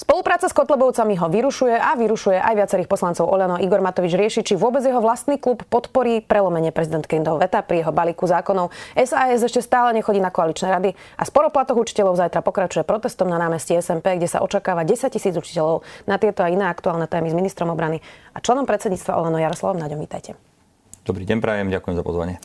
Spolupráca s Kotlebovcami ho vyrušuje a vyrušuje aj viacerých poslancov Olano. Igor Matovič rieši, či vôbec jeho vlastný klub podporí prelomenie prezidentkyného veta pri jeho balíku zákonov. SAS ešte stále nechodí na koaličné rady a sporoplatoch učiteľov zajtra pokračuje protestom na námestí SMP, kde sa očakáva 10 tisíc učiteľov. Na tieto a iné aktuálne témy s ministrom obrany a členom predsedníctva Olano Jaroslavom Naďom. Vítajte. Dobrý deň, prajem, ďakujem za pozvanie.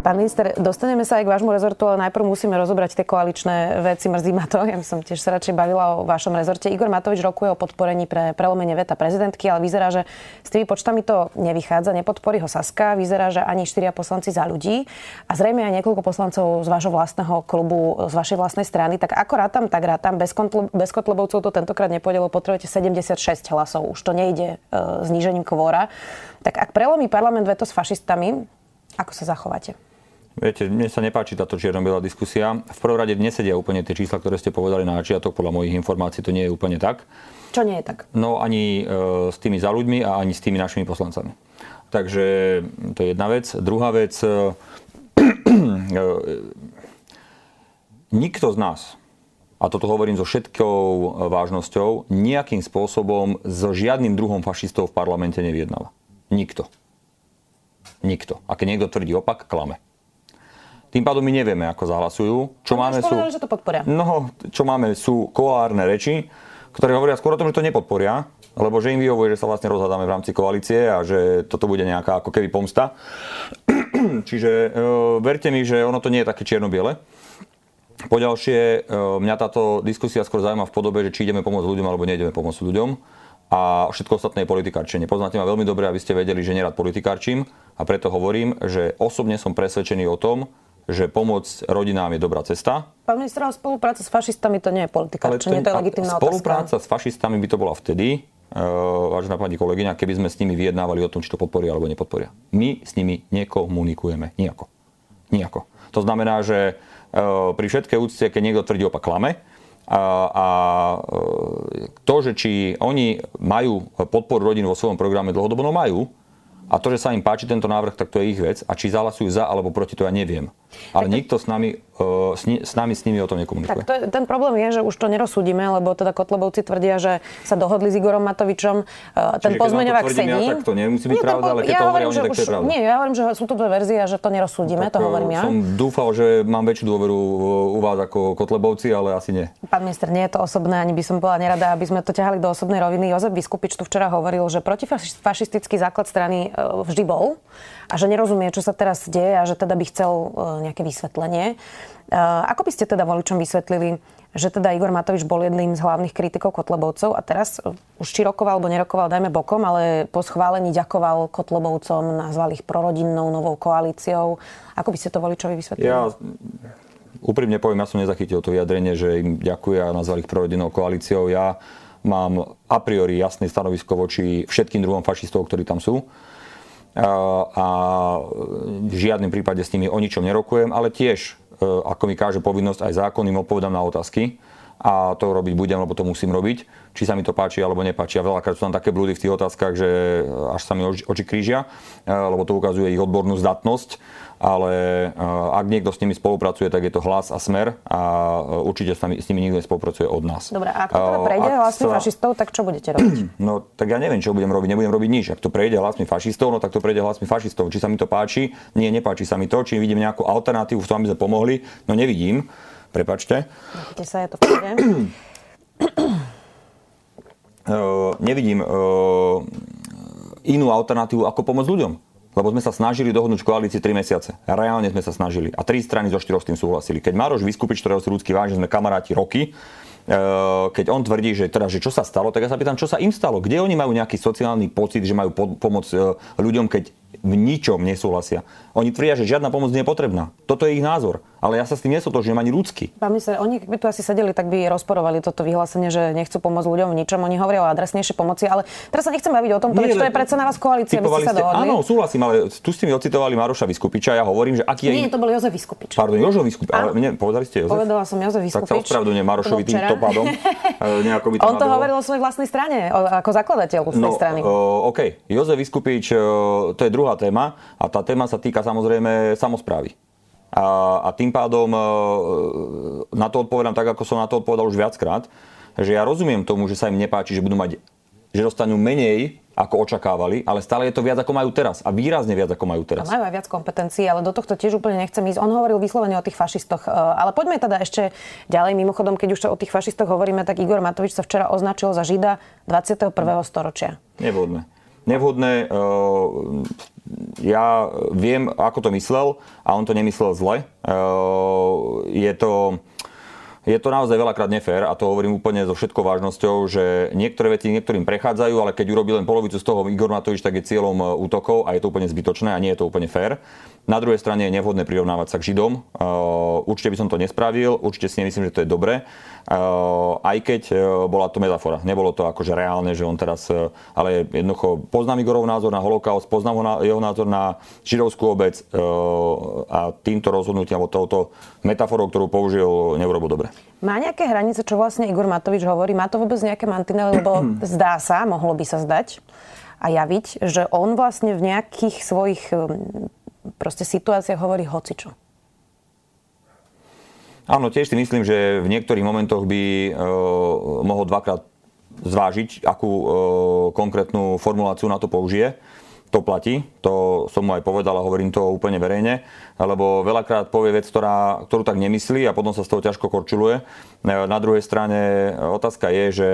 Pán minister, dostaneme sa aj k vášmu rezortu, ale najprv musíme rozobrať tie koaličné veci. Mrzí ma to. Ja som tiež sa radšej bavila o vašom rezorte. Igor Matovič rokuje o podporení pre prelomenie veta prezidentky, ale vyzerá, že s tými počtami to nevychádza. Nepodporí ho Saska. Vyzerá, že ani štyria poslanci za ľudí a zrejme aj niekoľko poslancov z vášho vlastného klubu, z vašej vlastnej strany. Tak ako rátam, tak rátam. Bez, kontl- bez Kotlebovcov to tentokrát nepôjde, lebo potrebujete 76 hlasov. Už to nejde e, znížením kvóra. Tak ak prelomí parlament veto s fašistami, ako sa zachováte? Viete, mne sa nepáči táto čierno diskusia. V prvom rade nesedia úplne tie čísla, ktoré ste povedali na začiatok. Podľa mojich informácií to nie je úplne tak. Čo nie je tak? No ani e, s tými za ľuďmi a ani s tými našimi poslancami. Takže to je jedna vec. Druhá vec, e, e, nikto z nás, a toto hovorím so všetkou vážnosťou, nejakým spôsobom so žiadnym druhom fašistov v parlamente neviednava. Nikto. Nikto. A keď niekto tvrdí opak, klame. Tým pádom my nevieme, ako zahlasujú. Čo máme sú... Že to podporia. No, čo máme sú koálne reči, ktoré hovoria skôr o tom, že to nepodporia, lebo že im vyhovuje, že sa vlastne rozhľadáme v rámci koalície a že toto bude nejaká ako keby pomsta. Čiže e, verte mi, že ono to nie je také čierno-biele. Poďalšie, e, mňa táto diskusia skôr zaujíma v podobe, že či ideme pomôcť ľuďom alebo nejdeme pomôcť ľuďom. A všetko ostatné je politikárčenie. Poznáte ma veľmi dobre, aby ste vedeli, že nerad politikárčim a preto hovorím, že osobne som presvedčený o tom, že pomoc rodinám je dobrá cesta. Pán minister, spolupráca s fašistami to nie je politika, čo nie to je legitimná Spolupráca otázka. s fašistami by to bola vtedy, uh, vážená pani kolegyňa, keby sme s nimi vyjednávali o tom, či to podporia alebo nepodporia. My s nimi nekomunikujeme. Nijako. Nijako. To znamená, že uh, pri všetkej úcte, keď niekto tvrdí opak klame, a, a e, to, že či oni majú podporu rodín vo svojom programe dlhodobo, no majú, a to, že sa im páči tento návrh, tak to je ich vec. A či zahlasujú za alebo proti, to ja neviem. Ale tak nikto s nami, uh, s, ni, s nami s nimi o tom nekomunikuje. Tak to je, ten problém je, že už to nerozsúdime, lebo teda Kotlebovci tvrdia, že sa dohodli s Igorom Matovičom. Uh, ten pozmeňovák sedí. Ja, tak to nemusí byť nie, pravda, ale keď ja to hovoria oni, tak to je pravda. Nie, ja hovorím, že sú to dve verzie a že to nerozsúdime, tak, to hovorím ja. Som dúfal, že mám väčšiu dôveru u vás ako Kotlebovci, ale asi nie. Pán minister, nie je to osobné, ani by som bola nerada, aby sme to ťahali do osobnej roviny. Jozef Biskupič tu včera hovoril, že protifašistický základ strany vždy bol a že nerozumie, čo sa teraz deje a že teda by chcel e, nejaké vysvetlenie. E, ako by ste teda voličom vysvetlili, že teda Igor Matovič bol jedným z hlavných kritikov Kotlebovcov a teraz e, už či rokoval alebo nerokoval, dajme bokom, ale po schválení ďakoval Kotlebovcom, nazval ich prorodinnou novou koalíciou. Ako by ste to voličovi vysvetlili? Ja úprimne poviem, ja som nezachytil to vyjadrenie, že im ďakuje a nazval ich prorodinnou koalíciou. Ja mám a priori jasné stanovisko voči všetkým druhom fašistov, ktorí tam sú a v žiadnym prípade s nimi o ničom nerokujem, ale tiež, e, ako mi káže povinnosť, aj zákonným odpovedám na otázky. A to robiť budem, lebo to musím robiť, či sa mi to páči alebo nepáči. A veľakrát sú tam také blúdy v tých otázkach, že až sa mi oči krížia, e, lebo to ukazuje ich odbornú zdatnosť ale eh, ak niekto s nimi spolupracuje, tak je to hlas a smer a eh, určite s, nami, s nimi nikto nespolupracuje od nás. Dobre, a ak to teda eh, prejde hlasmi sa... fašistov, tak čo budete robiť? No, tak ja neviem, čo budem robiť. Nebudem robiť nič. Ak to prejde hlasmi fašistov, no tak to prejde hlasmi fašistov. Či sa mi to páči? Nie, nepáči sa mi to. Či vidím nejakú alternatívu v tom, aby sme pomohli? No nevidím. Prepačte. Napíte sa, je to v uh, nevidím uh, inú alternatívu, ako pomôcť ľuďom. Lebo sme sa snažili dohodnúť v koalícii 3 mesiace. Reálne sme sa snažili. A tri strany zo štyroch s tým súhlasili. Keď Maroš Vyskupič, ktorého si ľudský váži, sme kamaráti roky, keď on tvrdí, že, teda, že čo sa stalo, tak ja sa pýtam, čo sa im stalo. Kde oni majú nejaký sociálny pocit, že majú pomoc ľuďom, keď v ničom nesúhlasia. Oni tvrdia, že žiadna pomoc nie je potrebná. Toto je ich názor. Ale ja sa s tým nesotožňujem ani ľudský. Pán minister, oni by tu asi sedeli, tak by rozporovali toto vyhlásenie, že nechcú pomôcť ľuďom v ničom. Oni hovoria o adresnejšej pomoci, ale teraz sa nechcem baviť o tom, veď to je predsa na vás koalícia, by ste sa dohodli. Áno, súhlasím, ale tu ste mi ocitovali Maroša Vyskupiča, ja hovorím, že aký je... Nie, to bol Jozef Vyskupič. Pardon, Jozef Vyskupič. Ale mne povedali ste Jozef? Povedala som Jozef Vyskupič. Tak sa ospravedlňujem Marošovi týmto pádom. by to On to hovoril o svojej vlastnej strane, ako zakladateľ no, strany. Uh, OK, Jozef Vyskupič, uh, to je druhá téma a tá téma sa týka samozrejme samozprávy. A, a tým pádom e, na to odpovedám tak, ako som na to odpovedal už viackrát, že ja rozumiem tomu, že sa im nepáči, že budú mať, že dostanú menej, ako očakávali, ale stále je to viac, ako majú teraz. A výrazne viac, ako majú teraz. A majú aj viac kompetencií, ale do tohto tiež úplne nechcem ísť. On hovoril vyslovene o tých fašistoch. E, ale poďme teda ešte ďalej. Mimochodom, keď už o tých fašistoch hovoríme, tak Igor Matovič sa včera označil za Žida 21. storočia. Nevhodné. Nevhodné. Uh, ja viem, ako to myslel a on to nemyslel zle. Je to, je to naozaj veľakrát nefér a to hovorím úplne so všetkou vážnosťou, že niektoré veci niektorým prechádzajú, ale keď urobí len polovicu z toho Igor Matovič, tak je cieľom útokov a je to úplne zbytočné a nie je to úplne fér. Na druhej strane je nevhodné prirovnávať sa k Židom. Určite by som to nespravil, určite si nemyslím, že to je dobré. Aj keď bola to metafora. Nebolo to akože reálne, že on teraz, ale jednoducho poznám Igorov názor na holokaust, poznám jeho názor na židovskú obec a týmto rozhodnutím alebo touto metaforou, ktorú použil, neurobil dobre. Má nejaké hranice, čo vlastne Igor Matovič hovorí? Má to vôbec nejaké mantinely, lebo zdá sa, mohlo by sa zdať a javiť, že on vlastne v nejakých svojich proste situácia hovorí hocičo. Áno, tiež si myslím, že v niektorých momentoch by e, mohol dvakrát zvážiť, akú e, konkrétnu formuláciu na to použije. To platí, to som mu aj povedal a hovorím to úplne verejne, lebo veľakrát povie vec, ktorá, ktorú tak nemyslí a potom sa z toho ťažko korčuluje. E, na druhej strane otázka je, že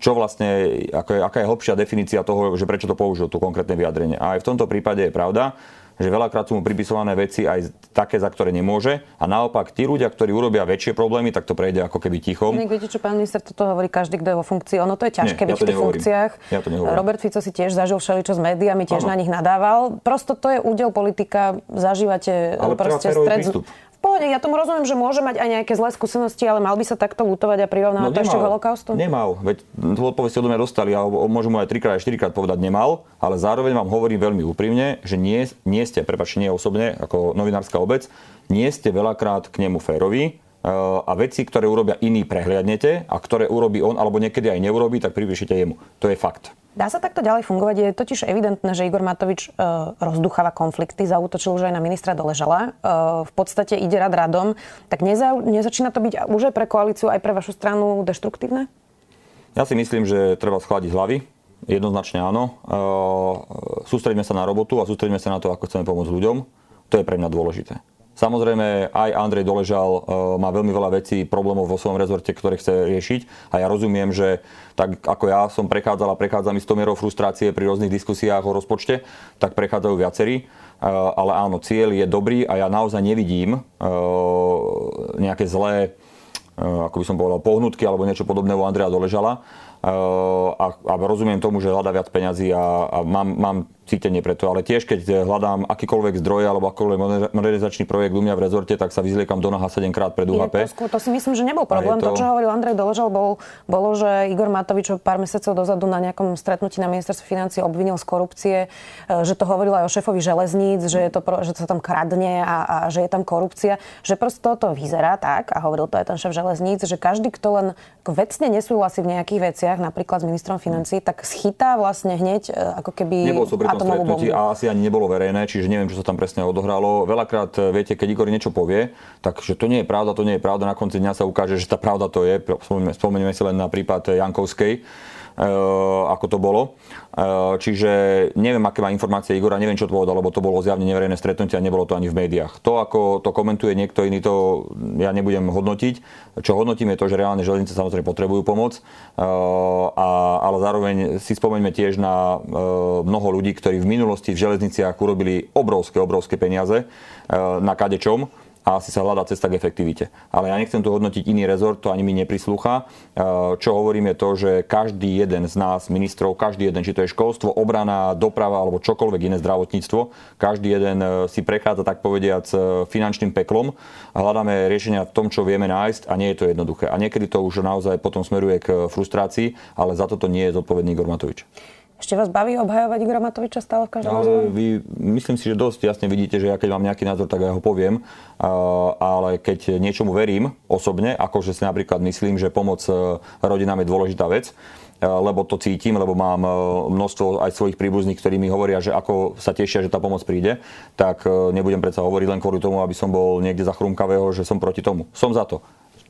čo vlastne, aká je, aká je hlbšia definícia toho, že prečo to použil, to konkrétne vyjadrenie. A aj v tomto prípade je pravda, že veľakrát sú mu pripisované veci aj také, za ktoré nemôže. A naopak, tí ľudia, ktorí urobia väčšie problémy, tak to prejde ako keby tichom. Nie, viete čo, pán minister, toto hovorí každý, kto je vo funkcii. Ono to je ťažké byť ja v tých funkciách. Ja to Robert Fico si tiež zažil všeličo s médiami, tiež ano. na nich nadával. Prosto to je údel politika, zažívate Ale proste stred, prístup pohode, ja tomu rozumiem, že môže mať aj nejaké zlé skúsenosti, ale mal by sa takto lutovať a prirovnávať no, to ešte k holokaustu? Nemal, veď tú odpoveď ste odo mňa dostali a môžu mu aj trikrát, aj štyrikrát povedať nemal, ale zároveň vám hovorím veľmi úprimne, že nie, nie ste, prepáčte, nie osobne, ako novinárska obec, nie ste veľakrát k nemu férovi eh, a veci, ktoré urobia iní, prehliadnete a ktoré urobí on alebo niekedy aj neurobí, tak pripíšete jemu. To je fakt. Dá sa takto ďalej fungovať? Je totiž evidentné, že Igor Matovič e, rozducháva konflikty, zautočil už aj na ministra Doležala. E, v podstate ide rad radom. Tak neza, nezačína to byť už aj pre koalíciu, aj pre vašu stranu deštruktívne? Ja si myslím, že treba schladiť hlavy. Jednoznačne áno. E, sústredíme sa na robotu a sústredíme sa na to, ako chceme pomôcť ľuďom. To je pre mňa dôležité. Samozrejme, aj Andrej Doležal uh, má veľmi veľa vecí, problémov vo svojom rezorte, ktoré chce riešiť. A ja rozumiem, že tak ako ja som prechádzal a prechádzam s mierou frustrácie pri rôznych diskusiách o rozpočte, tak prechádzajú viacerí. Uh, ale áno, cieľ je dobrý a ja naozaj nevidím uh, nejaké zlé, ako by som povedal, pohnutky alebo niečo podobné u Andreja Doležala. A, a rozumiem tomu, že hľadá viac peňazí a, a mám, mám cítenie preto. Ale tiež, keď hľadám akýkoľvek zdroj alebo akýkoľvek modernizačný projekt u mňa v rezorte, tak sa vyzliekam do naha 7 krát pred UHP. To, to si myslím, že nebol problém. To... to, čo hovoril Andrej Doležal, bol, bolo, že Igor Matovič pár mesiacov dozadu na nejakom stretnutí na ministerstve financí obvinil z korupcie, e, že to hovoril aj o šéfovi železníc, že, je to, že to sa tam kradne a, a že je tam korupcia. Že proste toto vyzerá tak, a hovoril to aj ten šéf železníc, že každý, kto len vecne nesúhlasí v nejakých veciach, napríklad s ministrom financí, tak schytá vlastne hneď e, ako keby Nebol som pri tom stretnutí a asi ani nebolo verejné, čiže neviem, čo sa tam presne odohralo. Veľakrát, e, viete, keď Igor niečo povie, tak že to nie je pravda, to nie je pravda, na konci dňa sa ukáže, že tá pravda to je. Spomenieme si len na prípad Jankovskej, Eh, ako to bolo. Eh, čiže neviem, aké má informácie Igora, neviem, čo to povedal, lebo to bolo zjavne neverejné stretnutie a nebolo to ani v médiách. To, ako to komentuje niekto iný, to ja nebudem hodnotiť. Čo hodnotím je to, že reálne železnice samozrejme potrebujú pomoc, a, ale zároveň si spomeňme tiež na mnoho ľudí, ktorí v minulosti v železniciach urobili obrovské, obrovské peniaze na kadečom a asi sa hľadá cesta k efektivite. Ale ja nechcem tu hodnotiť iný rezort, to ani mi neprislúcha. Čo hovorím je to, že každý jeden z nás, ministrov, každý jeden, či to je školstvo, obrana, doprava alebo čokoľvek iné zdravotníctvo, každý jeden e, si prechádza tak povediac e, finančným peklom a hľadáme riešenia v tom, čo vieme nájsť a nie je to jednoduché. A niekedy to už naozaj potom smeruje k frustrácii, ale za toto nie je zodpovedný Igor Matovič. Ešte vás baví obhajovať Igora Matoviča stále v každom ale vy, Myslím si, že dosť jasne vidíte, že ja keď mám nejaký názor, tak ja ho poviem. ale keď niečomu verím osobne, ako že si napríklad myslím, že pomoc e, rodinám je dôležitá vec, e, lebo to cítim, lebo mám e, množstvo aj svojich príbuzných, ktorí mi hovoria, že ako sa tešia, že tá pomoc príde, tak nebudem predsa hovoriť len kvôli tomu, aby som bol niekde za chrumkavého, že som proti tomu. Som za to.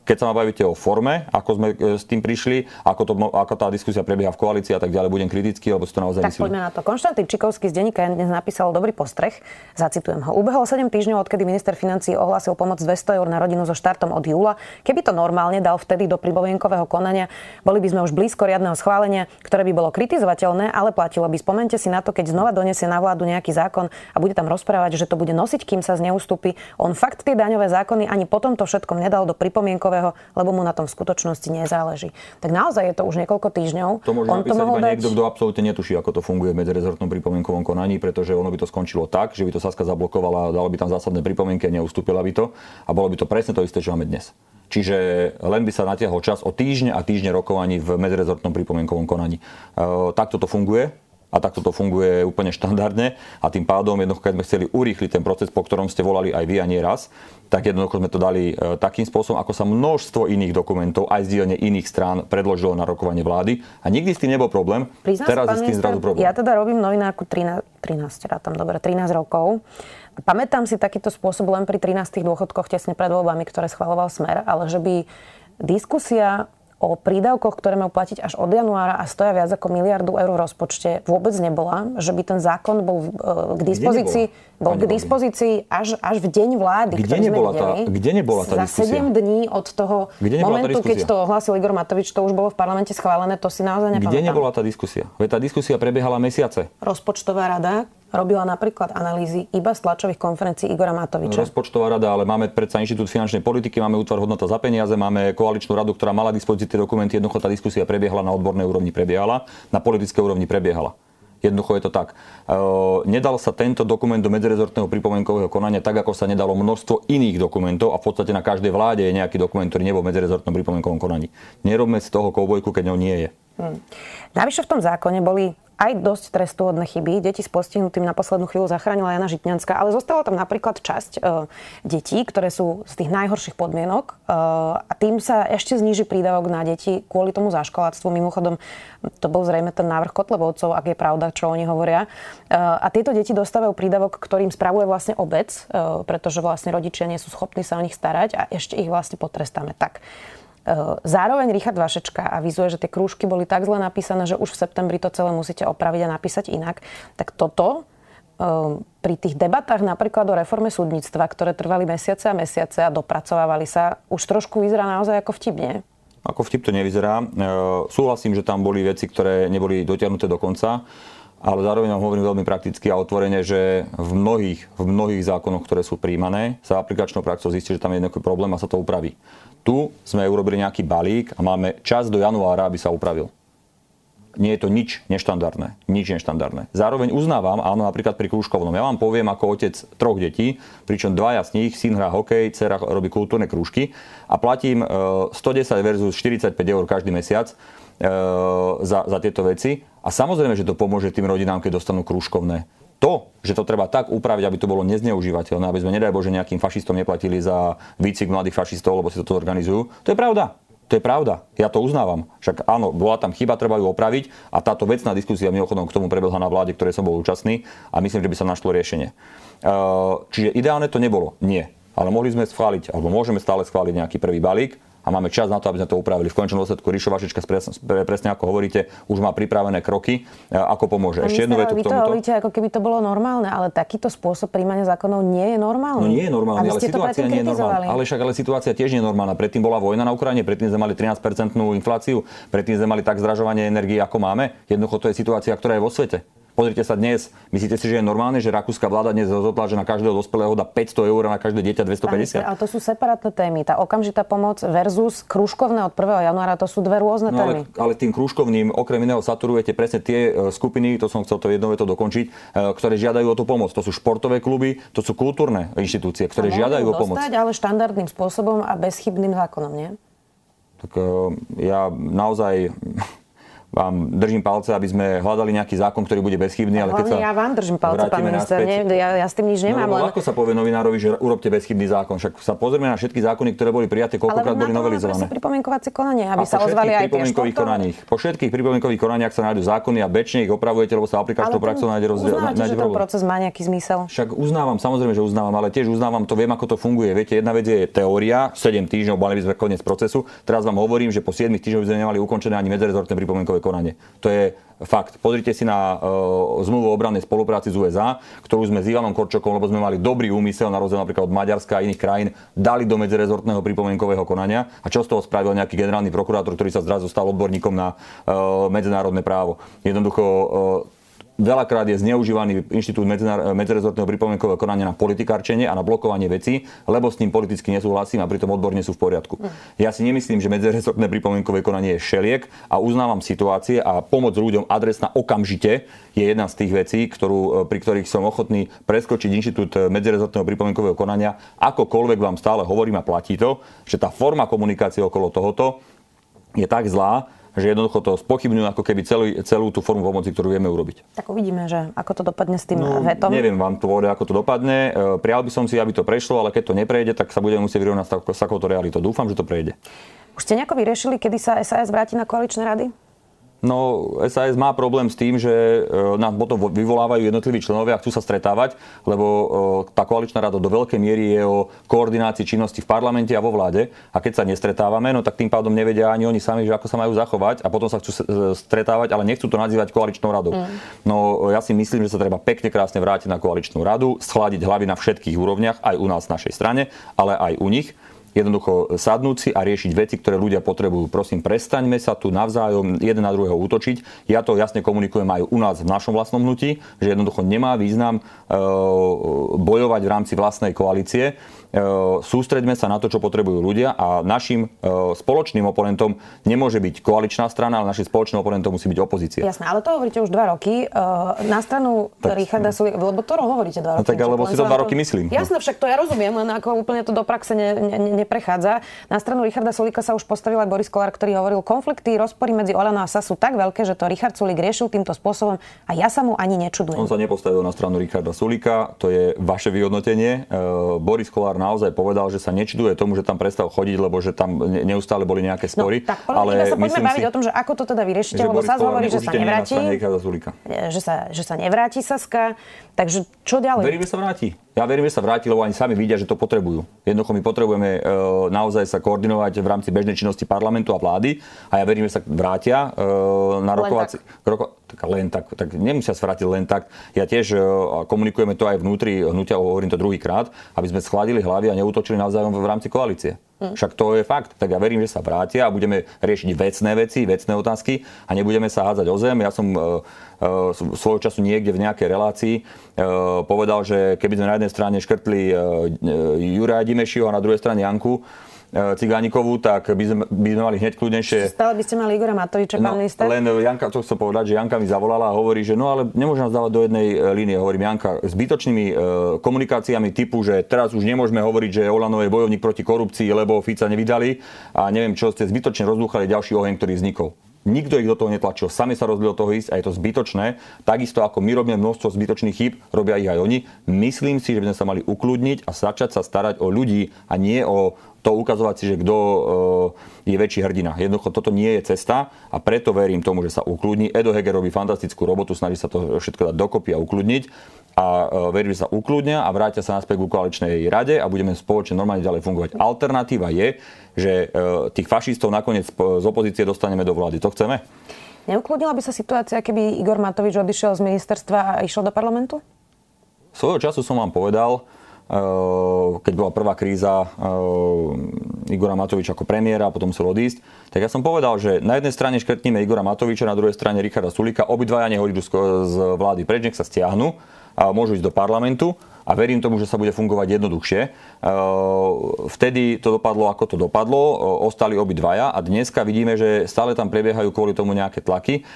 Keď sa ma bavíte o forme, ako sme e, s tým prišli, ako, to, ako tá diskusia prebieha v koalícii a tak ďalej, budem kritický, lebo si to naozaj tak myslím. poďme na to. Konštantín Čikovský z denníka dnes napísal dobrý postreh. Zacitujem ho. Ubehol 7 týždňov, odkedy minister financí ohlásil pomoc 200 eur na rodinu so štartom od júla. Keby to normálne dal vtedy do pripomienkového konania, boli by sme už blízko riadneho schválenia, ktoré by bolo kritizovateľné, ale platilo by. Spomente si na to, keď znova donesie na vládu nejaký zákon a bude tam rozprávať, že to bude nosiť, kým sa z neustupí. On fakt tie daňové zákony ani potom to všetkom nedal do pripomienkového, lebo mu na tom v skutočnosti nezáleží. Tak naozaj je to už niekoľko týždňov. To môže On to mohol dať... niekto, kto absolútne netuší, ako to funguje v medzirezortnom pripomienkovom konaní, pretože ono by to skončilo tak, že by to Saska zablokovala, dala by tam zásadné pripomienky a neustúpila by to a bolo by to presne to isté, čo máme dnes. Čiže len by sa natiahol čas o týždne a týždne rokovaní v medzirezortnom pripomienkovom konaní. E, takto to funguje a takto to funguje úplne štandardne a tým pádom jednoducho, keď sme chceli urýchliť ten proces, po ktorom ste volali aj vy a nie raz, tak jednoducho sme to dali e, takým spôsobom, ako sa množstvo iných dokumentov aj z dielne iných strán predložilo na rokovanie vlády a nikdy s tým nebol problém. Priznám Teraz je s tým zrazu problém. Ja teda robím novinárku 13, 13 tam dobre, 13 rokov. Pamätám si takýto spôsob len pri 13 dôchodkoch tesne pred voľbami, ktoré schvaloval Smer, ale že by diskusia o prídavkoch, ktoré majú platiť až od januára a stoja viac ako miliardu eur v rozpočte, vôbec nebola. Že by ten zákon bol e, k dispozícii, bol k dispozícii až, až v deň vlády, kde nebola, tá, kde nebola tá Za diskusia? 7 dní od toho kde momentu, keď to ohlásil Igor Matovič, to už bolo v parlamente schválené, to si naozaj nepamätám. Kde nebola tá diskusia? Veď tá diskusia prebiehala mesiace. Rozpočtová rada, robila napríklad analýzy iba z tlačových konferencií Igora Matoviča. Rozpočtová rada, ale máme predsa Inštitút finančnej politiky, máme útvar hodnota za peniaze, máme koaličnú radu, ktorá mala dispozície tie dokumenty, jednoducho tá diskusia prebiehala na odbornej úrovni, prebiehala, na politickej úrovni prebiehala. Jednoducho je to tak. E, nedal sa tento dokument do medzirezortného pripomienkového konania tak, ako sa nedalo množstvo iných dokumentov a v podstate na každej vláde je nejaký dokument, ktorý nebol v medzirezortnom pripomienkovom konaní. Nerobme z toho koubojku, keď ňou nie je. Hmm. Navyše v tom zákone boli aj dosť trestúhodné chyby. Deti s postihnutým na poslednú chvíľu zachránila Jana Žitňanská, ale zostala tam napríklad časť e, detí, ktoré sú z tých najhorších podmienok e, a tým sa ešte zníži prídavok na deti kvôli tomu zaškoláctvu. Mimochodom, to bol zrejme ten návrh Kotlebovcov, ak je pravda, čo oni hovoria. E, a tieto deti dostávajú prídavok, ktorým spravuje vlastne obec, e, pretože vlastne rodičia nie sú schopní sa o nich starať a ešte ich vlastne potrestáme. Tak. Eh, zároveň Richard Vašečka avizuje, že tie krúžky boli tak zle napísané, že už v septembri to celé musíte opraviť a napísať inak. Tak toto eh, pri tých debatách napríklad o reforme súdnictva, ktoré trvali mesiace a mesiace a dopracovávali sa, už trošku vyzerá naozaj ako vtipne. Ako vtip to nevyzerá. E, súhlasím, že tam boli veci, ktoré neboli dotiahnuté do konca, ale zároveň vám hovorím veľmi prakticky a otvorene, že v mnohých, v mnohých zákonoch, ktoré sú príjmané, sa aplikačnou praxou zistí, že tam je nejaký problém a sa to upraví. Tu sme urobili nejaký balík a máme čas do januára, aby sa upravil. Nie je to nič neštandardné. Nič neštandardné. Zároveň uznávam, áno, napríklad pri krúžkovnom. Ja vám poviem ako otec troch detí, pričom dvaja z nich, syn hrá hokej, dcera robí kultúrne krúžky a platím 110 e, versus 45 eur každý mesiac e, za, za tieto veci. A samozrejme, že to pomôže tým rodinám, keď dostanú krúžkovné to, že to treba tak upraviť, aby to bolo nezneužívateľné, aby sme, nedaj Bože, nejakým fašistom neplatili za výcik mladých fašistov, lebo si to organizujú, to je pravda. To je pravda. Ja to uznávam. Však áno, bola tam chyba, treba ju opraviť a táto vecná diskusia mimochodom k tomu prebehla na vláde, ktorej som bol účastný a myslím, že by sa našlo riešenie. Čiže ideálne to nebolo. Nie. Ale mohli sme schváliť, alebo môžeme stále schváliť nejaký prvý balík, a máme čas na to, aby sme to upravili. V končnom dôsledku Ríšo Vašička presne ako hovoríte, už má pripravené kroky, e, ako pomôže. Ešte jednu vetu k tomuto. Vy to hovoríte, ako keby to bolo normálne, ale takýto spôsob príjmania zákonov nie je normálny. No nie je normálny, ale situácia nie je normálna. Ale však ale situácia tiež nie je normálna. Predtým bola vojna na Ukrajine, predtým sme mali 13-percentnú infláciu, predtým sme mali tak zdražovanie energii, ako máme. Jednoducho to je situácia, ktorá je vo svete. Pozrite sa dnes, myslíte si, že je normálne, že rakúska vláda dnes rozhodla, že na každého dospelého dá 500 eur a na každé dieťa 250? Ale to sú separátne témy. Tá okamžitá pomoc versus krúžkovné od 1. januára, to sú dve rôzne no, témy. Ale, ale tým krúžkovným okrem iného saturujete presne tie e, skupiny, to som chcel to jednou to dokončiť, e, ktoré žiadajú o tú pomoc. To sú športové kluby, to sú kultúrne inštitúcie, ktoré žiadajú o pomoc. Dostať, ale štandardným spôsobom a bezchybným zákonom, nie? Tak e, ja naozaj vám držím palce, aby sme hľadali nejaký zákon, ktorý bude bezchybný. Ale keď sa ja vám držím palce, pán minister, nie, ja, ja s tým nič nemám. No, len... Ako sa povie novinárovi, že urobte bezchybný zákon? Však sa pozrieme na všetky zákony, ktoré boli prijaté, koľkokrát boli novelizované. Ale pripomienkovacie konanie, aby sa ozvali aj tie konaních. Po všetkých pripomienkových konaniach sa nájdú zákony a bečne ich opravujete, lebo sa aplikačnou praxou nájde rozdiel. Uznáte, že ten proces má nejaký zmysel? Však uznávam, samozrejme, že uznávam, ale tiež uznávam, to viem, ako to funguje. Viete, jedna vec je teória, 7 týždňov, mali by sme koniec procesu. Teraz vám hovorím, že po 7 týždňoch by sme nemali ukončené ani medzerezortné pripomienkové konanie. To je fakt. Pozrite si na uh, zmluvu o obrannej spolupráci z USA, ktorú sme s Ivanom Korčokom, lebo sme mali dobrý úmysel, na rozdiel napríklad od Maďarska a iných krajín, dali do medzerezortného pripomienkového konania. A čo z toho spravil nejaký generálny prokurátor, ktorý sa zrazu stal odborníkom na uh, medzinárodné právo? Jednoducho uh, Veľakrát je zneužívaný inštitút medzerezortného pripomienkového konania na politikárčenie a na blokovanie vecí, lebo s ním politicky nesúhlasím a pritom odborne sú v poriadku. Mm. Ja si nemyslím, že medzerezortné pripomienkové konanie je šeliek a uznávam situácie a pomoc ľuďom adresná okamžite je jedna z tých vecí, ktorú, e, pri ktorých som ochotný preskočiť inštitút medzerezortného pripomienkového konania. Akokoľvek vám stále hovorím a platí to, že tá forma komunikácie okolo tohoto je tak zlá, že jednoducho to spochybňujú ako keby celú, celú tú formu pomoci, ktorú vieme urobiť. Tak uvidíme, že ako to dopadne s tým no, vetom. Neviem vám to povedať, ako to dopadne. E, Prial by som si, aby to prešlo, ale keď to neprejde, tak sa budeme musieť vyrovnať s takouto realitou. Dúfam, že to prejde. Už ste nejako vyriešili, kedy sa SAS vráti na koaličné rady? No, SAS má problém s tým, že e, nám potom vyvolávajú jednotliví členovia a chcú sa stretávať, lebo e, tá koaličná rada do veľkej miery je o koordinácii činnosti v parlamente a vo vláde. A keď sa nestretávame, no tak tým pádom nevedia ani oni sami, že ako sa majú zachovať a potom sa chcú e, stretávať, ale nechcú to nazývať koaličnou radou. Mm. No, ja si myslím, že sa treba pekne krásne vrátiť na koaličnú radu, schladiť hlavy na všetkých úrovniach, aj u nás, našej strane, ale aj u nich jednoducho sadnúť si a riešiť veci, ktoré ľudia potrebujú. Prosím, prestaňme sa tu navzájom jeden na druhého útočiť. Ja to jasne komunikujem aj u nás v našom vlastnom hnutí, že jednoducho nemá význam e, bojovať v rámci vlastnej koalície sústreďme sa na to, čo potrebujú ľudia a našim e, spoločným oponentom nemôže byť koaličná strana, ale našim spoločným oponentom musí byť opozícia. Jasné, ale to hovoríte už dva roky. E, na stranu tak, Richarda Sulika, lebo to hovoríte dva roky. No tak, lebo si to dva roky myslím. Jasné, však to ja rozumiem, len ako úplne to do praxe ne, ne, neprechádza. Na stranu Richarda Sulika sa už postavil aj Boris Kolár, ktorý hovoril, konflikty, rozpory medzi Olano a SAS sú tak veľké, že to Richard Sulik riešil týmto spôsobom a ja sa mu ani nečudujem. On sa nepostavil na stranu Richarda Sulika, to je vaše vyhodnotenie. Boris Kolár naozaj povedal, že sa nečuduje tomu, že tam prestal chodiť, lebo že tam neustále boli nejaké no, spory. No, tak ale sa poďme baviť si, o tom, že ako to teda vyriešite, lebo sa hovorí, že sa nevráti. Že sa, že sa nevráti Saska. Takže čo ďalej? Verím, že sa vráti. Ja verím, že sa vráti, lebo ani sami vidia, že to potrebujú. Jednoducho my potrebujeme e, naozaj sa koordinovať v rámci bežnej činnosti parlamentu a vlády a ja verím, že sa vrátia e, na rokovací... Roko, tak len tak, tak nemusia sa vrátiť len tak. Ja tiež e, komunikujeme to aj vnútri hnutia, hovorím to druhýkrát, aby sme schladili hlavy a neútočili navzájom v rámci koalície. Hm. Však to je fakt. Tak ja verím, že sa vrátia a budeme riešiť vecné veci, vecné otázky a nebudeme sa hádzať o zem. Ja som e, e, svojho času niekde v nejakej relácii povedal, že keby sme na jednej strane škrtli Juraja Dimešiho a na druhej strane Janku, E, Cigánikovú, tak by sme, by sme mali hneď kľudnejšie... Stále by ste mali Igora Matoviča, pán no, minister? Len Janka, to chcem povedať, že Janka mi zavolala a hovorí, že no ale nemôžem nás dávať do jednej e, línie. Hovorím, Janka, zbytočnými e, komunikáciami typu, že teraz už nemôžeme hovoriť, že Olano je bojovník proti korupcii, lebo Fica nevydali a neviem čo, ste zbytočne rozdúchali ďalší oheň, ktorý vznikol. Nikto ich do toho netlačil, sami sa rozhodli do toho ísť a je to zbytočné. Takisto ako my robíme množstvo zbytočných chýb, robia ich aj oni. Myslím si, že by sme sa mali ukludniť a začať sa starať o ľudí a nie o to ukazovať si, že kto eh, je väčší hrdina. Jednoducho toto nie je cesta a preto verím tomu, že sa ukludní. Edo Heger robí fantastickú robotu, snaží sa to všetko dať dokopy a ukludniť a eh, verím, že sa ukludnia a vrátia sa naspäť k koaličnej rade a budeme spoločne normálne ďalej fungovať. Alternatíva je, že eh, tých fašistov nakoniec z opozície dostaneme do vlády. To chceme? Neukludnila by sa situácia, keby Igor Matovič odišiel z ministerstva a išiel do parlamentu? Svojho času som vám povedal, keď bola prvá kríza Igora Matoviča ako premiéra a potom musel odísť, tak ja som povedal, že na jednej strane škrtneme Igora Matoviča, na druhej strane Richarda Sulika, obidvaja nech z vlády preč, nech sa stiahnu môžu ísť do parlamentu a verím tomu, že sa bude fungovať jednoduchšie. Vtedy to dopadlo, ako to dopadlo, ostali obidvaja a dneska vidíme, že stále tam prebiehajú kvôli tomu nejaké tlaky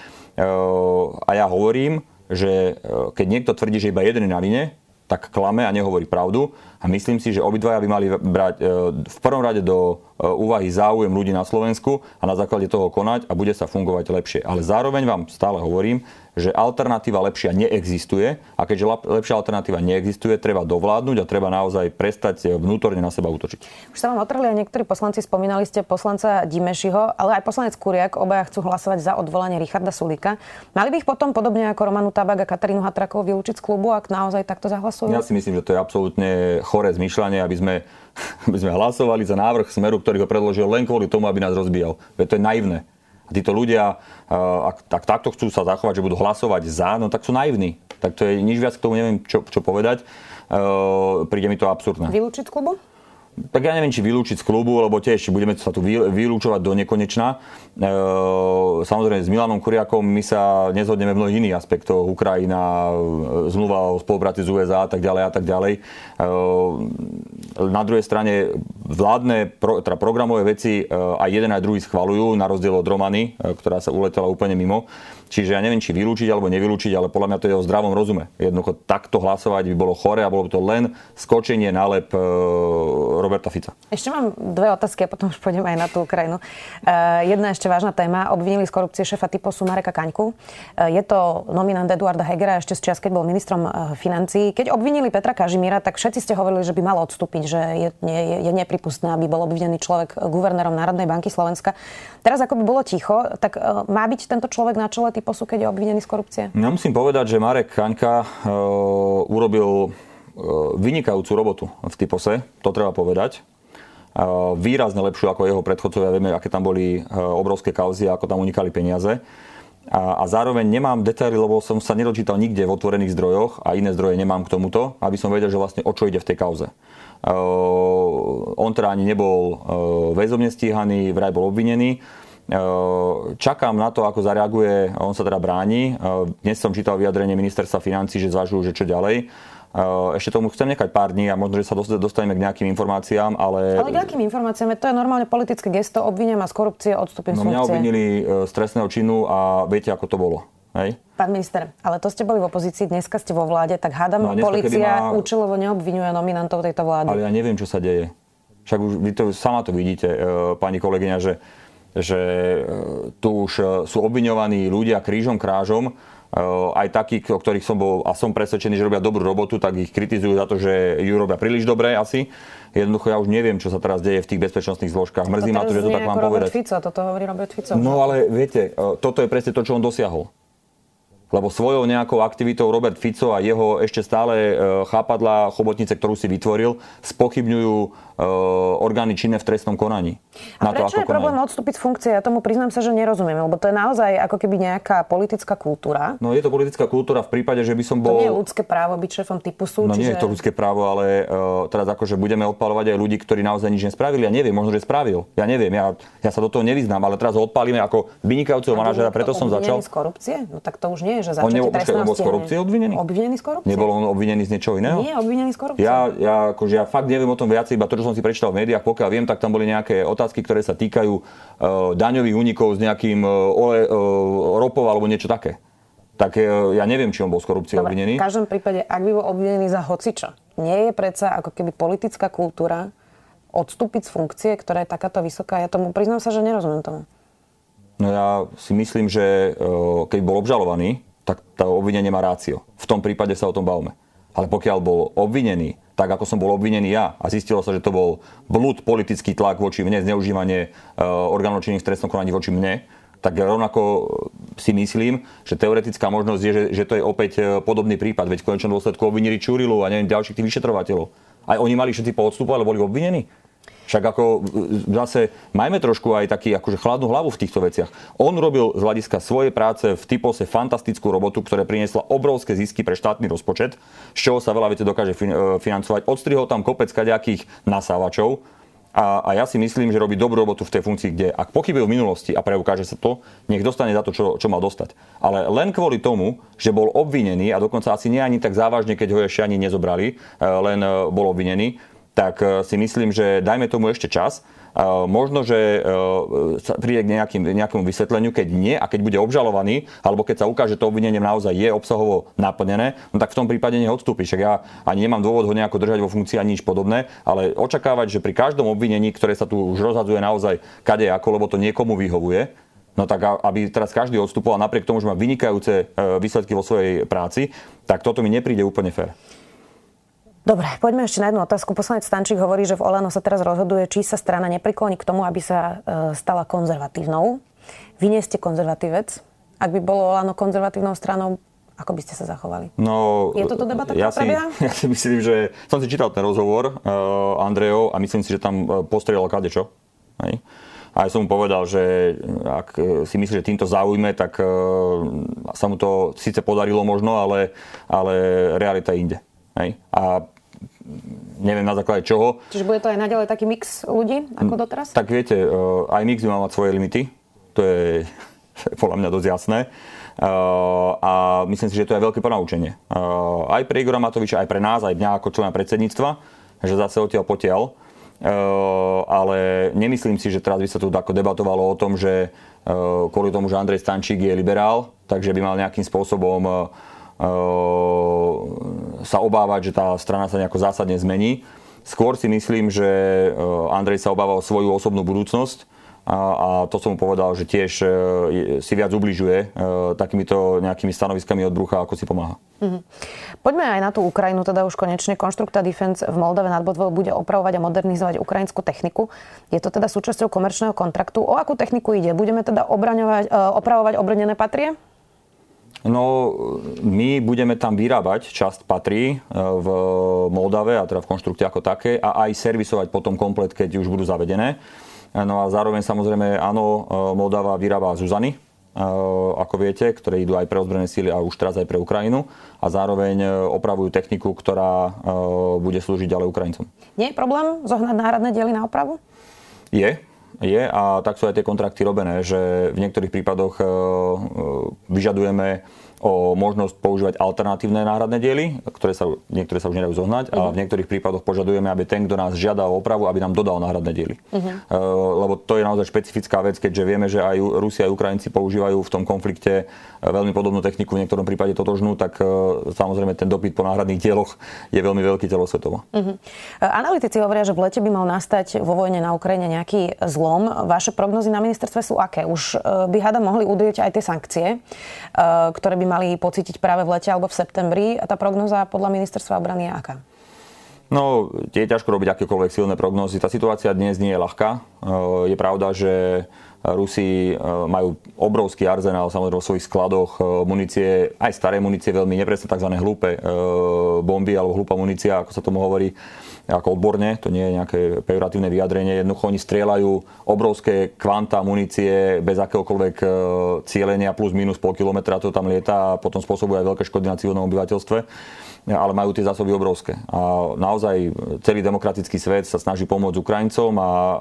a ja hovorím, že keď niekto tvrdí, že iba jeden je na vine, tak klame a nehovorí pravdu. A myslím si, že obidvaja by mali brať e, v prvom rade do e, úvahy záujem ľudí na Slovensku a na základe toho konať a bude sa fungovať lepšie. Ale zároveň vám stále hovorím, že alternatíva lepšia neexistuje a keďže lepšia alternatíva neexistuje, treba dovládnuť a treba naozaj prestať vnútorne na seba útočiť. Už sa vám otrli aj niektorí poslanci, spomínali ste poslanca Dimešiho, ale aj poslanec Kuriak, obaja chcú hlasovať za odvolanie Richarda Sulika. Mali by ich potom podobne ako Romanu Tabak a Katarínu Hatrakovú vylúčiť z klubu, ak naozaj takto zahlasujú? Ja si myslím, že to je absolútne choré zmyšľanie, aby sme, aby sme hlasovali za návrh Smeru, ktorý ho predložil len kvôli tomu, aby nás rozbíjal. Veď to je naivné. A títo ľudia, ak, ak takto chcú sa zachovať, že budú hlasovať za, no tak sú naivní. Tak to je nič viac k tomu neviem, čo, čo povedať. príde mi to absurdné. Vylúčiť klubu? tak ja neviem, či vylúčiť z klubu, lebo tiež budeme sa tu vylúčovať do nekonečna. E, samozrejme, s Milanom Kuriakom my sa nezhodneme v mnohých iných aspektoch. Ukrajina, zmluva o spolupráci s USA a tak ďalej a tak ďalej. E, na druhej strane vládne teda programové veci e, aj jeden aj druhý schvalujú, na rozdiel od Romany, e, ktorá sa uletela úplne mimo. Čiže ja neviem, či vylúčiť alebo nevylúčiť, ale podľa mňa to je o zdravom rozume. Jednoducho takto hlasovať by bolo chore a bolo by to len skočenie na Roberta Fica. Ešte mám dve otázky a potom už pôjdem aj na tú Ukrajinu. Uh, jedna ešte vážna téma. Obvinili z korupcie šefa typosu Mareka Kaňku. Je to nominant Eduarda Hegera ešte z čas, keď bol ministrom financií. Keď obvinili Petra Kažimíra, tak všetci ste hovorili, že by mal odstúpiť, že je, je, je nepripustné, aby bol obvinený človek guvernérom Národnej banky Slovenska. Teraz ako by bolo ticho, tak uh, má byť tento človek na čele typosu, keď je obvinený z korupcie? Ja musím povedať, že Marek Kaňka uh, urobil E, vynikajúcu robotu v typose, to treba povedať. E, výrazne lepšiu ako jeho predchodcovia. Vieme, aké tam boli e, obrovské kauzy, ako tam unikali peniaze. A, a zároveň nemám detaily, lebo som sa nedočítal nikde v otvorených zdrojoch a iné zdroje nemám k tomuto, aby som vedel, že vlastne o čo ide v tej kauze. Uh, on teda ani nebol uh, väzobne stíhaný, vraj bol obvinený. Uh, čakám na to, ako zareaguje, on sa teda bráni. Dnes som čítal vyjadrenie ministerstva financí, že zvažujú, že čo ďalej. Ešte tomu chcem nechať pár dní a možno, že sa dostaneme k nejakým informáciám, ale... Ale k akým informáciám? To je normálne politické gesto, obvinia ma z korupcie, odstúpim no, mňa obvinili e, z trestného činu a viete, ako to bolo. Hej? Pán minister, ale to ste boli v opozícii, dneska ste vo vláde, tak hádam, no, policia má... účelovo neobvinuje nominantov tejto vlády. Ale ja neviem, čo sa deje. Však už vy to sama to vidíte, e, pani kolegyňa, že, že e, tu už sú obviňovaní ľudia krížom, krážom aj takí, o ktorých som bol a som presvedčený, že robia dobrú robotu, tak ich kritizujú za to, že ju robia príliš dobre asi. Jednoducho ja už neviem, čo sa teraz deje v tých bezpečnostných zložkách. Mrzí ma to, že to tak mám povedať. Fico, toto hovorí Robert Fico. No ale viete, toto je presne to, čo on dosiahol. Lebo svojou nejakou aktivitou Robert Fico a jeho ešte stále chápadla chobotnice, ktorú si vytvoril, spochybňujú orgány činné v trestnom konaní. A na prečo to, ako je konajú. problém odstúpiť z funkcie? Ja tomu priznám sa, že nerozumiem, lebo to je naozaj ako keby nejaká politická kultúra. No je to politická kultúra v prípade, že by som bol... To nie je ľudské právo byť šéfom typu sú, No čiže... nie je to ľudské právo, ale uh, teraz akože budeme odpalovať aj ľudí, ktorí naozaj nič nespravili. Ja neviem, možno, že spravil. Ja neviem, ja, ja sa do toho nevyznám, ale teraz ho odpálime ako vynikajúceho manažera, preto som začal. z korupcie? No tak to už nie je, že začatie trestného bol z korupcie obvinený? Obvinený z korupcie? Nebol on obvinený z niečoho iného? Nie, obvinený z korupcie. Ja, ja, akože ja fakt neviem o tom viac, iba to, som si prečítal v médiách, pokiaľ viem, tak tam boli nejaké otázky, ktoré sa týkajú uh, daňových únikov s nejakým uh, ole, uh, ropov alebo niečo také. Tak ja neviem, či on bol z korupcie Dobre, obvinený. V každom prípade, ak by bol obvinený za hocičo, nie je predsa ako keby politická kultúra odstúpiť z funkcie, ktorá je takáto vysoká. Ja tomu priznám sa, že nerozumiem tomu. No ja si myslím, že keď bol obžalovaný, tak to obvinenie má rácio. V tom prípade sa o tom bavme. Ale pokiaľ bol obvinený tak ako som bol obvinený ja a zistilo sa, že to bol blúd politický tlak voči mne, zneužívanie uh, orgánov činných v trestnom konaní voči mne, tak rovnako si myslím, že teoretická možnosť je, že, že to je opäť e, podobný prípad. Veď v konečnom dôsledku obvinili Čurilu a neviem ďalších tých vyšetrovateľov. Aj oni mali všetci po odstupu, ale boli obvinení. Však ako zase majme trošku aj taký akože chladnú hlavu v týchto veciach. On robil z hľadiska svojej práce v Typose fantastickú robotu, ktorá priniesla obrovské zisky pre štátny rozpočet, z čoho sa veľa veci dokáže financovať. Odstrihol tam kopec kaďakých nasávačov, a, a ja si myslím, že robí dobrú robotu v tej funkcii, kde ak pochybil v minulosti a preukáže sa to, nech dostane za to, čo, čo mal dostať. Ale len kvôli tomu, že bol obvinený a dokonca asi nie ani tak závažne, keď ho ešte ani nezobrali, e, len e, bol obvinený, tak e, si myslím, že dajme tomu ešte čas Možno, že e, sa príde k nejakým, nejakému vysvetleniu, keď nie a keď bude obžalovaný, alebo keď sa ukáže, že to obvinenie naozaj je obsahovo naplnené, no tak v tom prípade nech. Však ja ani nemám dôvod ho nejako držať vo funkcii ani nič podobné, ale očakávať, že pri každom obvinení, ktoré sa tu už rozhadzuje naozaj kade ako, lebo to niekomu vyhovuje, No tak aby teraz každý odstupoval napriek tomu, že má vynikajúce e, výsledky vo svojej práci, tak toto mi nepríde úplne fér. Dobre, poďme ešte na jednu otázku. Poslanec Stančík hovorí, že v Olano sa teraz rozhoduje, či sa strana neprikloní k tomu, aby sa e, stala konzervatívnou. Vy nie ste konzervatívec. Ak by bolo Olano konzervatívnou stranou, ako by ste sa zachovali? No, je toto debata, ja si, ja si myslím, že som si čítal ten rozhovor uh, Andrejov a myslím si, že tam uh, postrieľal kadečo. Hej. A ja som mu povedal, že ak si myslí, že týmto zaujme, tak uh, sa mu to síce podarilo možno, ale, ale realita inde. Hej. A neviem na základe čoho. Čiže bude to aj naďalej taký mix ľudí, ako mm, doteraz? Tak viete, e, aj mix by mal mať svoje limity. To je podľa mňa dosť jasné. E, a myslím si, že to je veľké ponaučenie. E, aj pre Igora Matoviča, aj pre nás, aj dňa ako člena predsedníctva, že zase odtiaľ potiaľ. Ale nemyslím si, že teraz by sa tu ako debatovalo o tom, že kvôli tomu, že Andrej Stančík je liberál, takže by mal nejakým spôsobom sa obávať, že tá strana sa nejako zásadne zmení. Skôr si myslím, že Andrej sa obáva o svoju osobnú budúcnosť a, to som mu povedal, že tiež e, si viac ubližuje takýmito nejakými stanoviskami od brucha, ako si pomáha. Mm-hmm. Poďme aj na tú Ukrajinu, teda už konečne. Konštrukta Defense v Moldave nad Bodvou bude opravovať a modernizovať ukrajinskú techniku. Je to teda súčasťou komerčného kontraktu. O akú techniku ide? Budeme teda obraňovať, opravovať obrnené patrie? No, my budeme tam vyrábať, časť patrí e, v Moldave, a teda v konštrukte ako také, a aj servisovať potom komplet, keď už budú zavedené. E, no a zároveň samozrejme, áno, e, Moldava vyrába Zuzany, ako viete, ktoré idú aj pre ozbrojené síly a už teraz aj pre Ukrajinu a zároveň opravujú techniku, ktorá bude slúžiť ďalej Ukrajincom. Nie je problém zohnať náhradné diely na opravu? Je, je a tak sú aj tie kontrakty robené, že v niektorých prípadoch e, e, vyžadujeme o možnosť používať alternatívne náhradné diely, ktoré sa, niektoré sa už nedajú zohnať uh-huh. a v niektorých prípadoch požadujeme, aby ten, kto nás žiada o opravu, aby nám dodal náhradné diely. Uh-huh. Uh, lebo to je naozaj špecifická vec, keďže vieme, že aj Rusia aj Ukrajinci používajú v tom konflikte veľmi podobnú techniku, v niektorom prípade totožnú, tak uh, samozrejme ten dopyt po náhradných dieloch je veľmi veľký celosvetovo. Uh-huh. Analytici hovoria, že v lete by mal nastať vo vojne na Ukrajine nejaký zlom. Vaše prognozy na ministerstve sú aké? Už by hada mohli udrieť aj tie sankcie, ktoré by mali pocítiť práve v lete alebo v septembri. A tá prognoza podľa ministerstva obrany je aká? No, je ťažko robiť akékoľvek silné prognózy. Tá situácia dnes nie je ľahká. E, je pravda, že Rusi e, majú obrovský arzenál samozrejme vo svojich skladoch e, munície, aj staré munície, veľmi nepresne tzv. hlúpe bomby alebo hlúpa munícia, ako sa tomu hovorí ako odborne, to nie je nejaké pejoratívne vyjadrenie. Jednoducho oni strieľajú obrovské kvanta munície bez akéhokoľvek cieľenia plus minus pol kilometra to tam lieta a potom spôsobuje aj veľké škody na civilnom obyvateľstve ale majú tie zásoby obrovské. A naozaj celý demokratický svet sa snaží pomôcť Ukrajincom a e,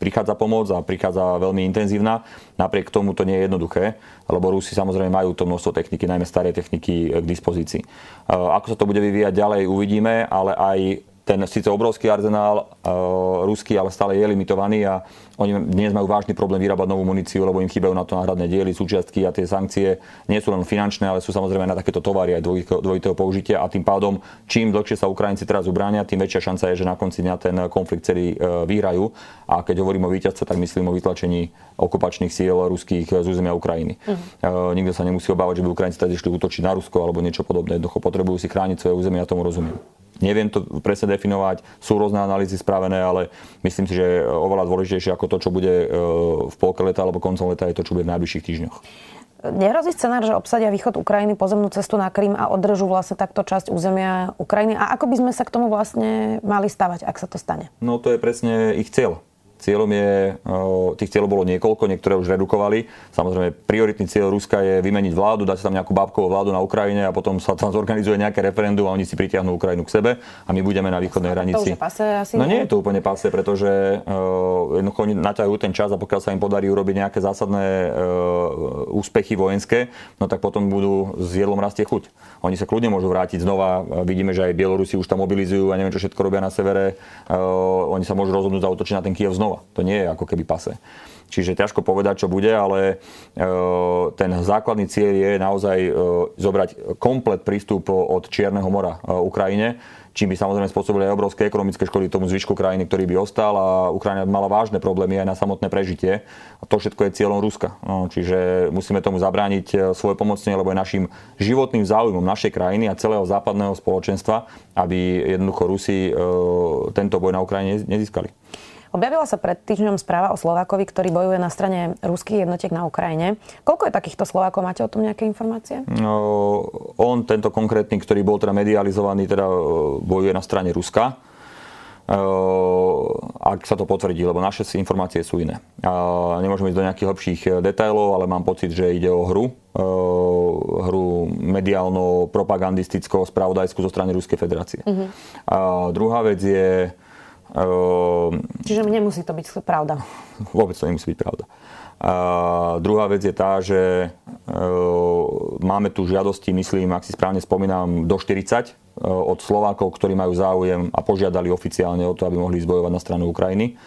prichádza pomoc a prichádza veľmi intenzívna. Napriek tomu to nie je jednoduché, lebo Rusi samozrejme majú to množstvo techniky, najmä staré techniky e, k dispozícii. E, ako sa to bude vyvíjať ďalej, uvidíme, ale aj ten síce obrovský arzenál uh, ruský, ale stále je limitovaný a oni dnes majú vážny problém vyrábať novú muníciu, lebo im chýbajú na to náhradné diely, súčiastky a tie sankcie nie sú len finančné, ale sú samozrejme na takéto tovary aj dvojitého použitia a tým pádom čím dlhšie sa Ukrajinci teraz ubránia, tým väčšia šanca je, že na konci dňa ten konflikt celý uh, vyhrajú. A keď hovorím o víťazce, tak myslím o vytlačení okupačných síl ruských z územia Ukrajiny. Uh-huh. Uh, nikto sa nemusí obávať, že by Ukrajinci tady išli útočiť na Rusko alebo niečo podobné. Jednoducho potrebujú si chrániť svoje územie, ja tomu rozumiem. Neviem to presne definovať, sú rôzne analýzy spravené, ale myslím si, že oveľa dôležitejšie ako to, čo bude e, v polke leta alebo koncom leta, je to, čo bude v najbližších týždňoch. Nehrozí scenár, že obsadia východ Ukrajiny pozemnú cestu na Krym a održú vlastne takto časť územia Ukrajiny? A ako by sme sa k tomu vlastne mali stavať, ak sa to stane? No to je presne ich cieľ. Cieľom je, tých cieľov bolo niekoľko, niektoré už redukovali. Samozrejme, prioritný cieľ Ruska je vymeniť vládu, dať tam nejakú bábkovú vládu na Ukrajine a potom sa tam zorganizuje nejaké referendum a oni si pritiahnú Ukrajinu k sebe a my budeme na východnej hranici. To už je pase, asi no nie je to úplne pase, pretože uh, jednoducho oni naťahujú ten čas a pokiaľ sa im podarí urobiť nejaké zásadné uh, úspechy vojenské, no tak potom budú s jedlom rastie chuť. Oni sa kľudne môžu vrátiť znova. Vidíme, že aj Bielorusi už tam mobilizujú a neviem, čo všetko robia na severe. Uh, oni sa môžu rozhodnúť zautočiť na ten Kiev znova slova. To nie je ako keby pase. Čiže ťažko povedať, čo bude, ale e, ten základný cieľ je naozaj e, zobrať komplet prístup od Čierneho mora e, Ukrajine, čím by samozrejme spôsobili aj obrovské ekonomické škody tomu zvyšku krajiny, ktorý by ostal a Ukrajina mala vážne problémy aj na samotné prežitie. A to všetko je cieľom Ruska. No, čiže musíme tomu zabrániť svoje pomocne, lebo je našim životným záujmom našej krajiny a celého západného spoločenstva, aby jednoducho Rusi tento boj na Ukrajine nezískali. Objavila sa pred týždňom správa o Slovákovi, ktorý bojuje na strane ruských jednotiek na Ukrajine. Koľko je takýchto Slovákov? Máte o tom nejaké informácie? No, on, tento konkrétny, ktorý bol teda medializovaný, teda e, bojuje na strane Ruska. Uh, ak sa to potvrdí, lebo naše informácie sú iné. Nemôžeme ísť do nejakých lepších detailov, ale mám pocit, že ide o hru, hru mediálno-propagandisticko spravodajskú zo strany Ruskej federácie. Uh-huh. druhá vec je Čiže nemusí to byť pravda. Vôbec to nemusí byť pravda. A druhá vec je tá, že uh, máme tu žiadosti, myslím, ak si správne spomínam, do 40 uh, od Slovákov, ktorí majú záujem a požiadali oficiálne o to, aby mohli zbojovať na stranu Ukrajiny.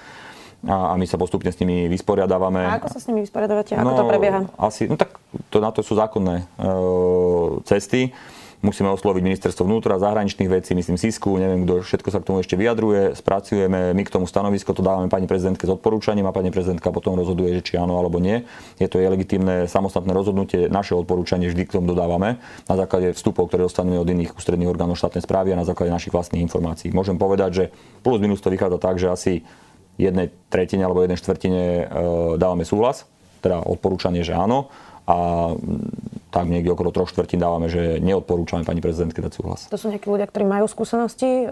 A, my sa postupne s nimi vysporiadávame. A ako sa s nimi vysporiadávate? Ako no, to prebieha? Asi, no tak to, na to sú zákonné uh, cesty musíme osloviť ministerstvo vnútra, zahraničných vecí, myslím Sisku, neviem, kto všetko sa k tomu ešte vyjadruje, spracujeme my k tomu stanovisko, to dávame pani prezidentke s odporúčaním a pani prezidentka potom rozhoduje, že či áno alebo nie. Je to jej legitimné samostatné rozhodnutie, naše odporúčanie vždy k tomu dodávame na základe vstupov, ktoré dostaneme od iných ústredných orgánov štátnej správy a na základe našich vlastných informácií. Môžem povedať, že plus minus to vychádza tak, že asi jednej tretine alebo jednej štvrtine e, dávame súhlas, teda odporúčanie, že áno a tak niekde okolo troch štvrtín dávame, že neodporúčame pani prezidentke dať súhlas. To sú nejakí ľudia, ktorí majú skúsenosti e,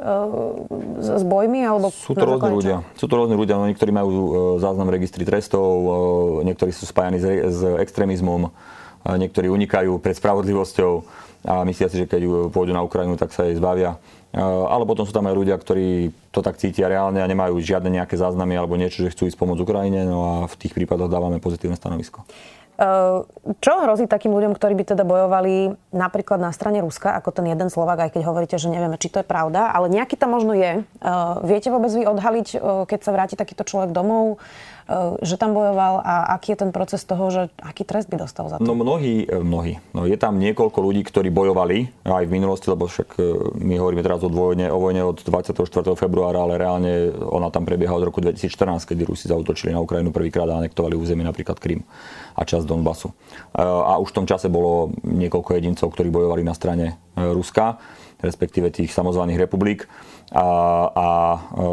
s bojmi? Alebo sú to rôzni ľudia. Sú to rôzni ľudia, no niektorí majú e, záznam registri trestov, e, niektorí sú spájani s, s extrémizmom, niektorí unikajú pred spravodlivosťou a myslia si, že keď pôjdu na Ukrajinu, tak sa jej zbavia. Ale potom sú tam aj ľudia, ktorí to tak cítia reálne a nemajú žiadne nejaké záznamy alebo niečo, že chcú ísť pomôcť Ukrajine, no a v tých prípadoch dávame pozitívne stanovisko. Ehm, čo hrozí takým ľuďom, ktorí by teda bojovali napríklad na strane Ruska, ako ten jeden Slovak, aj keď hovoríte, že nevieme, či to je pravda, ale nejaký tam možno je. Ehm, viete vôbec vy odhaliť, ehm, keď sa vráti takýto človek domov, že tam bojoval a aký je ten proces toho, že aký trest by dostal za to? No mnohí, mnohí. No, je tam niekoľko ľudí, ktorí bojovali aj v minulosti, lebo však my hovoríme teraz o vojne, o vojne od 24. februára, ale reálne ona tam prebieha od roku 2014, kedy Rusi zautočili na Ukrajinu prvýkrát a anektovali územie napríklad Krym a časť Donbasu. E, a už v tom čase bolo niekoľko jedincov, ktorí bojovali na strane e, Ruska, respektíve tých samozvaných republik. A, a e,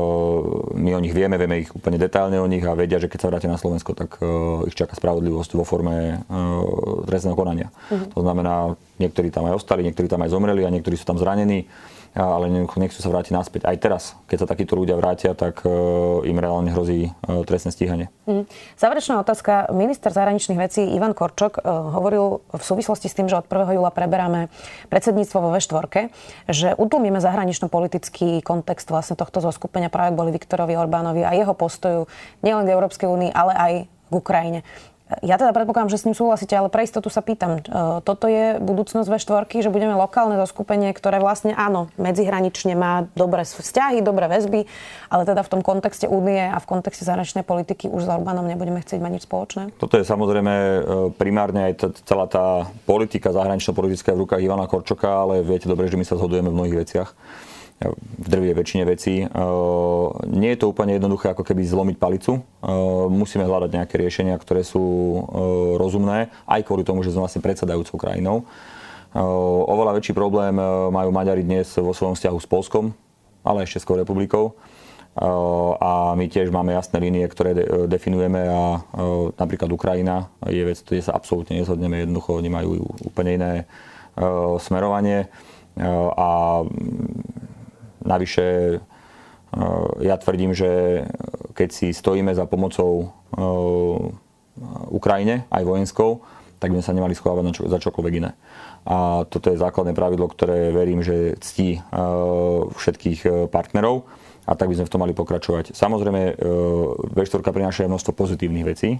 my o nich vieme, vieme ich úplne detailne o nich a vedia, že keď sa vrátia na Slovensko, tak ich čaká spravodlivosť vo forme trestného konania. Mm-hmm. To znamená, niektorí tam aj ostali, niektorí tam aj zomreli a niektorí sú tam zranení ale nechcú sa vrátiť naspäť. Aj teraz, keď sa takíto ľudia vrátia, tak e, im reálne hrozí e, trestné stíhanie. Mm. Záverečná otázka. Minister zahraničných vecí Ivan Korčok e, hovoril v súvislosti s tým, že od 1. júla preberáme predsedníctvo vo V4, že utlmíme zahranično-politický kontext vlastne tohto zoskupenia práve kvôli Viktorovi Orbánovi a jeho postoju nielen k Európskej únii, ale aj k Ukrajine. Ja teda predpokladám, že s ním súhlasíte, ale pre istotu sa pýtam. E, toto je budúcnosť V4, že budeme lokálne zoskupenie, ktoré vlastne áno, medzihranične má dobré vzťahy, dobré väzby, ale teda v tom kontexte únie a v kontexte zahraničnej politiky už s Orbánom nebudeme chcieť mať nič spoločné? Toto je samozrejme e, primárne aj celá tá politika zahranično-politická v rukách Ivana Korčoka, ale viete dobre, že my sa zhodujeme v mnohých veciach v drvie väčšine vecí. Nie je to úplne jednoduché ako keby zlomiť palicu. Musíme hľadať nejaké riešenia, ktoré sú rozumné, aj kvôli tomu, že sme vlastne predsedajúcou krajinou. Oveľa väčší problém majú Maďari dnes vo svojom vzťahu s Polskom, ale aj s Českou republikou. a my tiež máme jasné línie, ktoré definujeme a napríklad Ukrajina je vec, kde sa absolútne nezhodneme, jednoducho oni majú úplne iné smerovanie a navyše ja tvrdím, že keď si stojíme za pomocou Ukrajine, aj vojenskou, tak by sme sa nemali schovávať za čokoľvek iné. A toto je základné pravidlo, ktoré verím, že ctí všetkých partnerov a tak by sme v tom mali pokračovať. Samozrejme, e, V4 prináša množstvo pozitívnych vecí,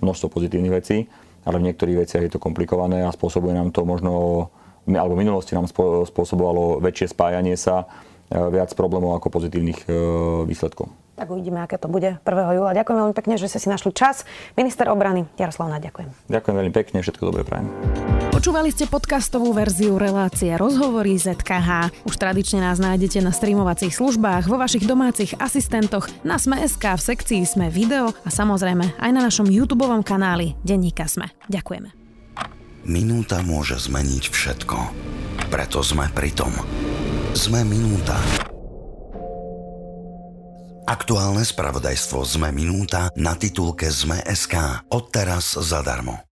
množstvo pozitívnych vecí, ale v niektorých veciach je to komplikované a spôsobuje nám to možno, alebo v minulosti nám spôsobovalo väčšie spájanie sa, e, viac problémov ako pozitívnych e, výsledkov. Tak uvidíme, aké to bude 1. júla. Ďakujem veľmi pekne, že ste si našli čas. Minister obrany Jaroslav Náď, ďakujem. Ďakujem veľmi pekne, všetko dobré prajem. Počúvali ste podcastovú verziu relácie Rozhovory ZKH. Už tradične nás nájdete na streamovacích službách, vo vašich domácich asistentoch, na Sme.sk, v sekcii Sme video a samozrejme aj na našom YouTube kanáli Denníka Sme. Ďakujeme. Minúta môže zmeniť všetko. Preto sme pri tom. Sme minúta. Aktuálne spravodajstvo Sme minúta na titulke Sme.sk. Odteraz zadarmo.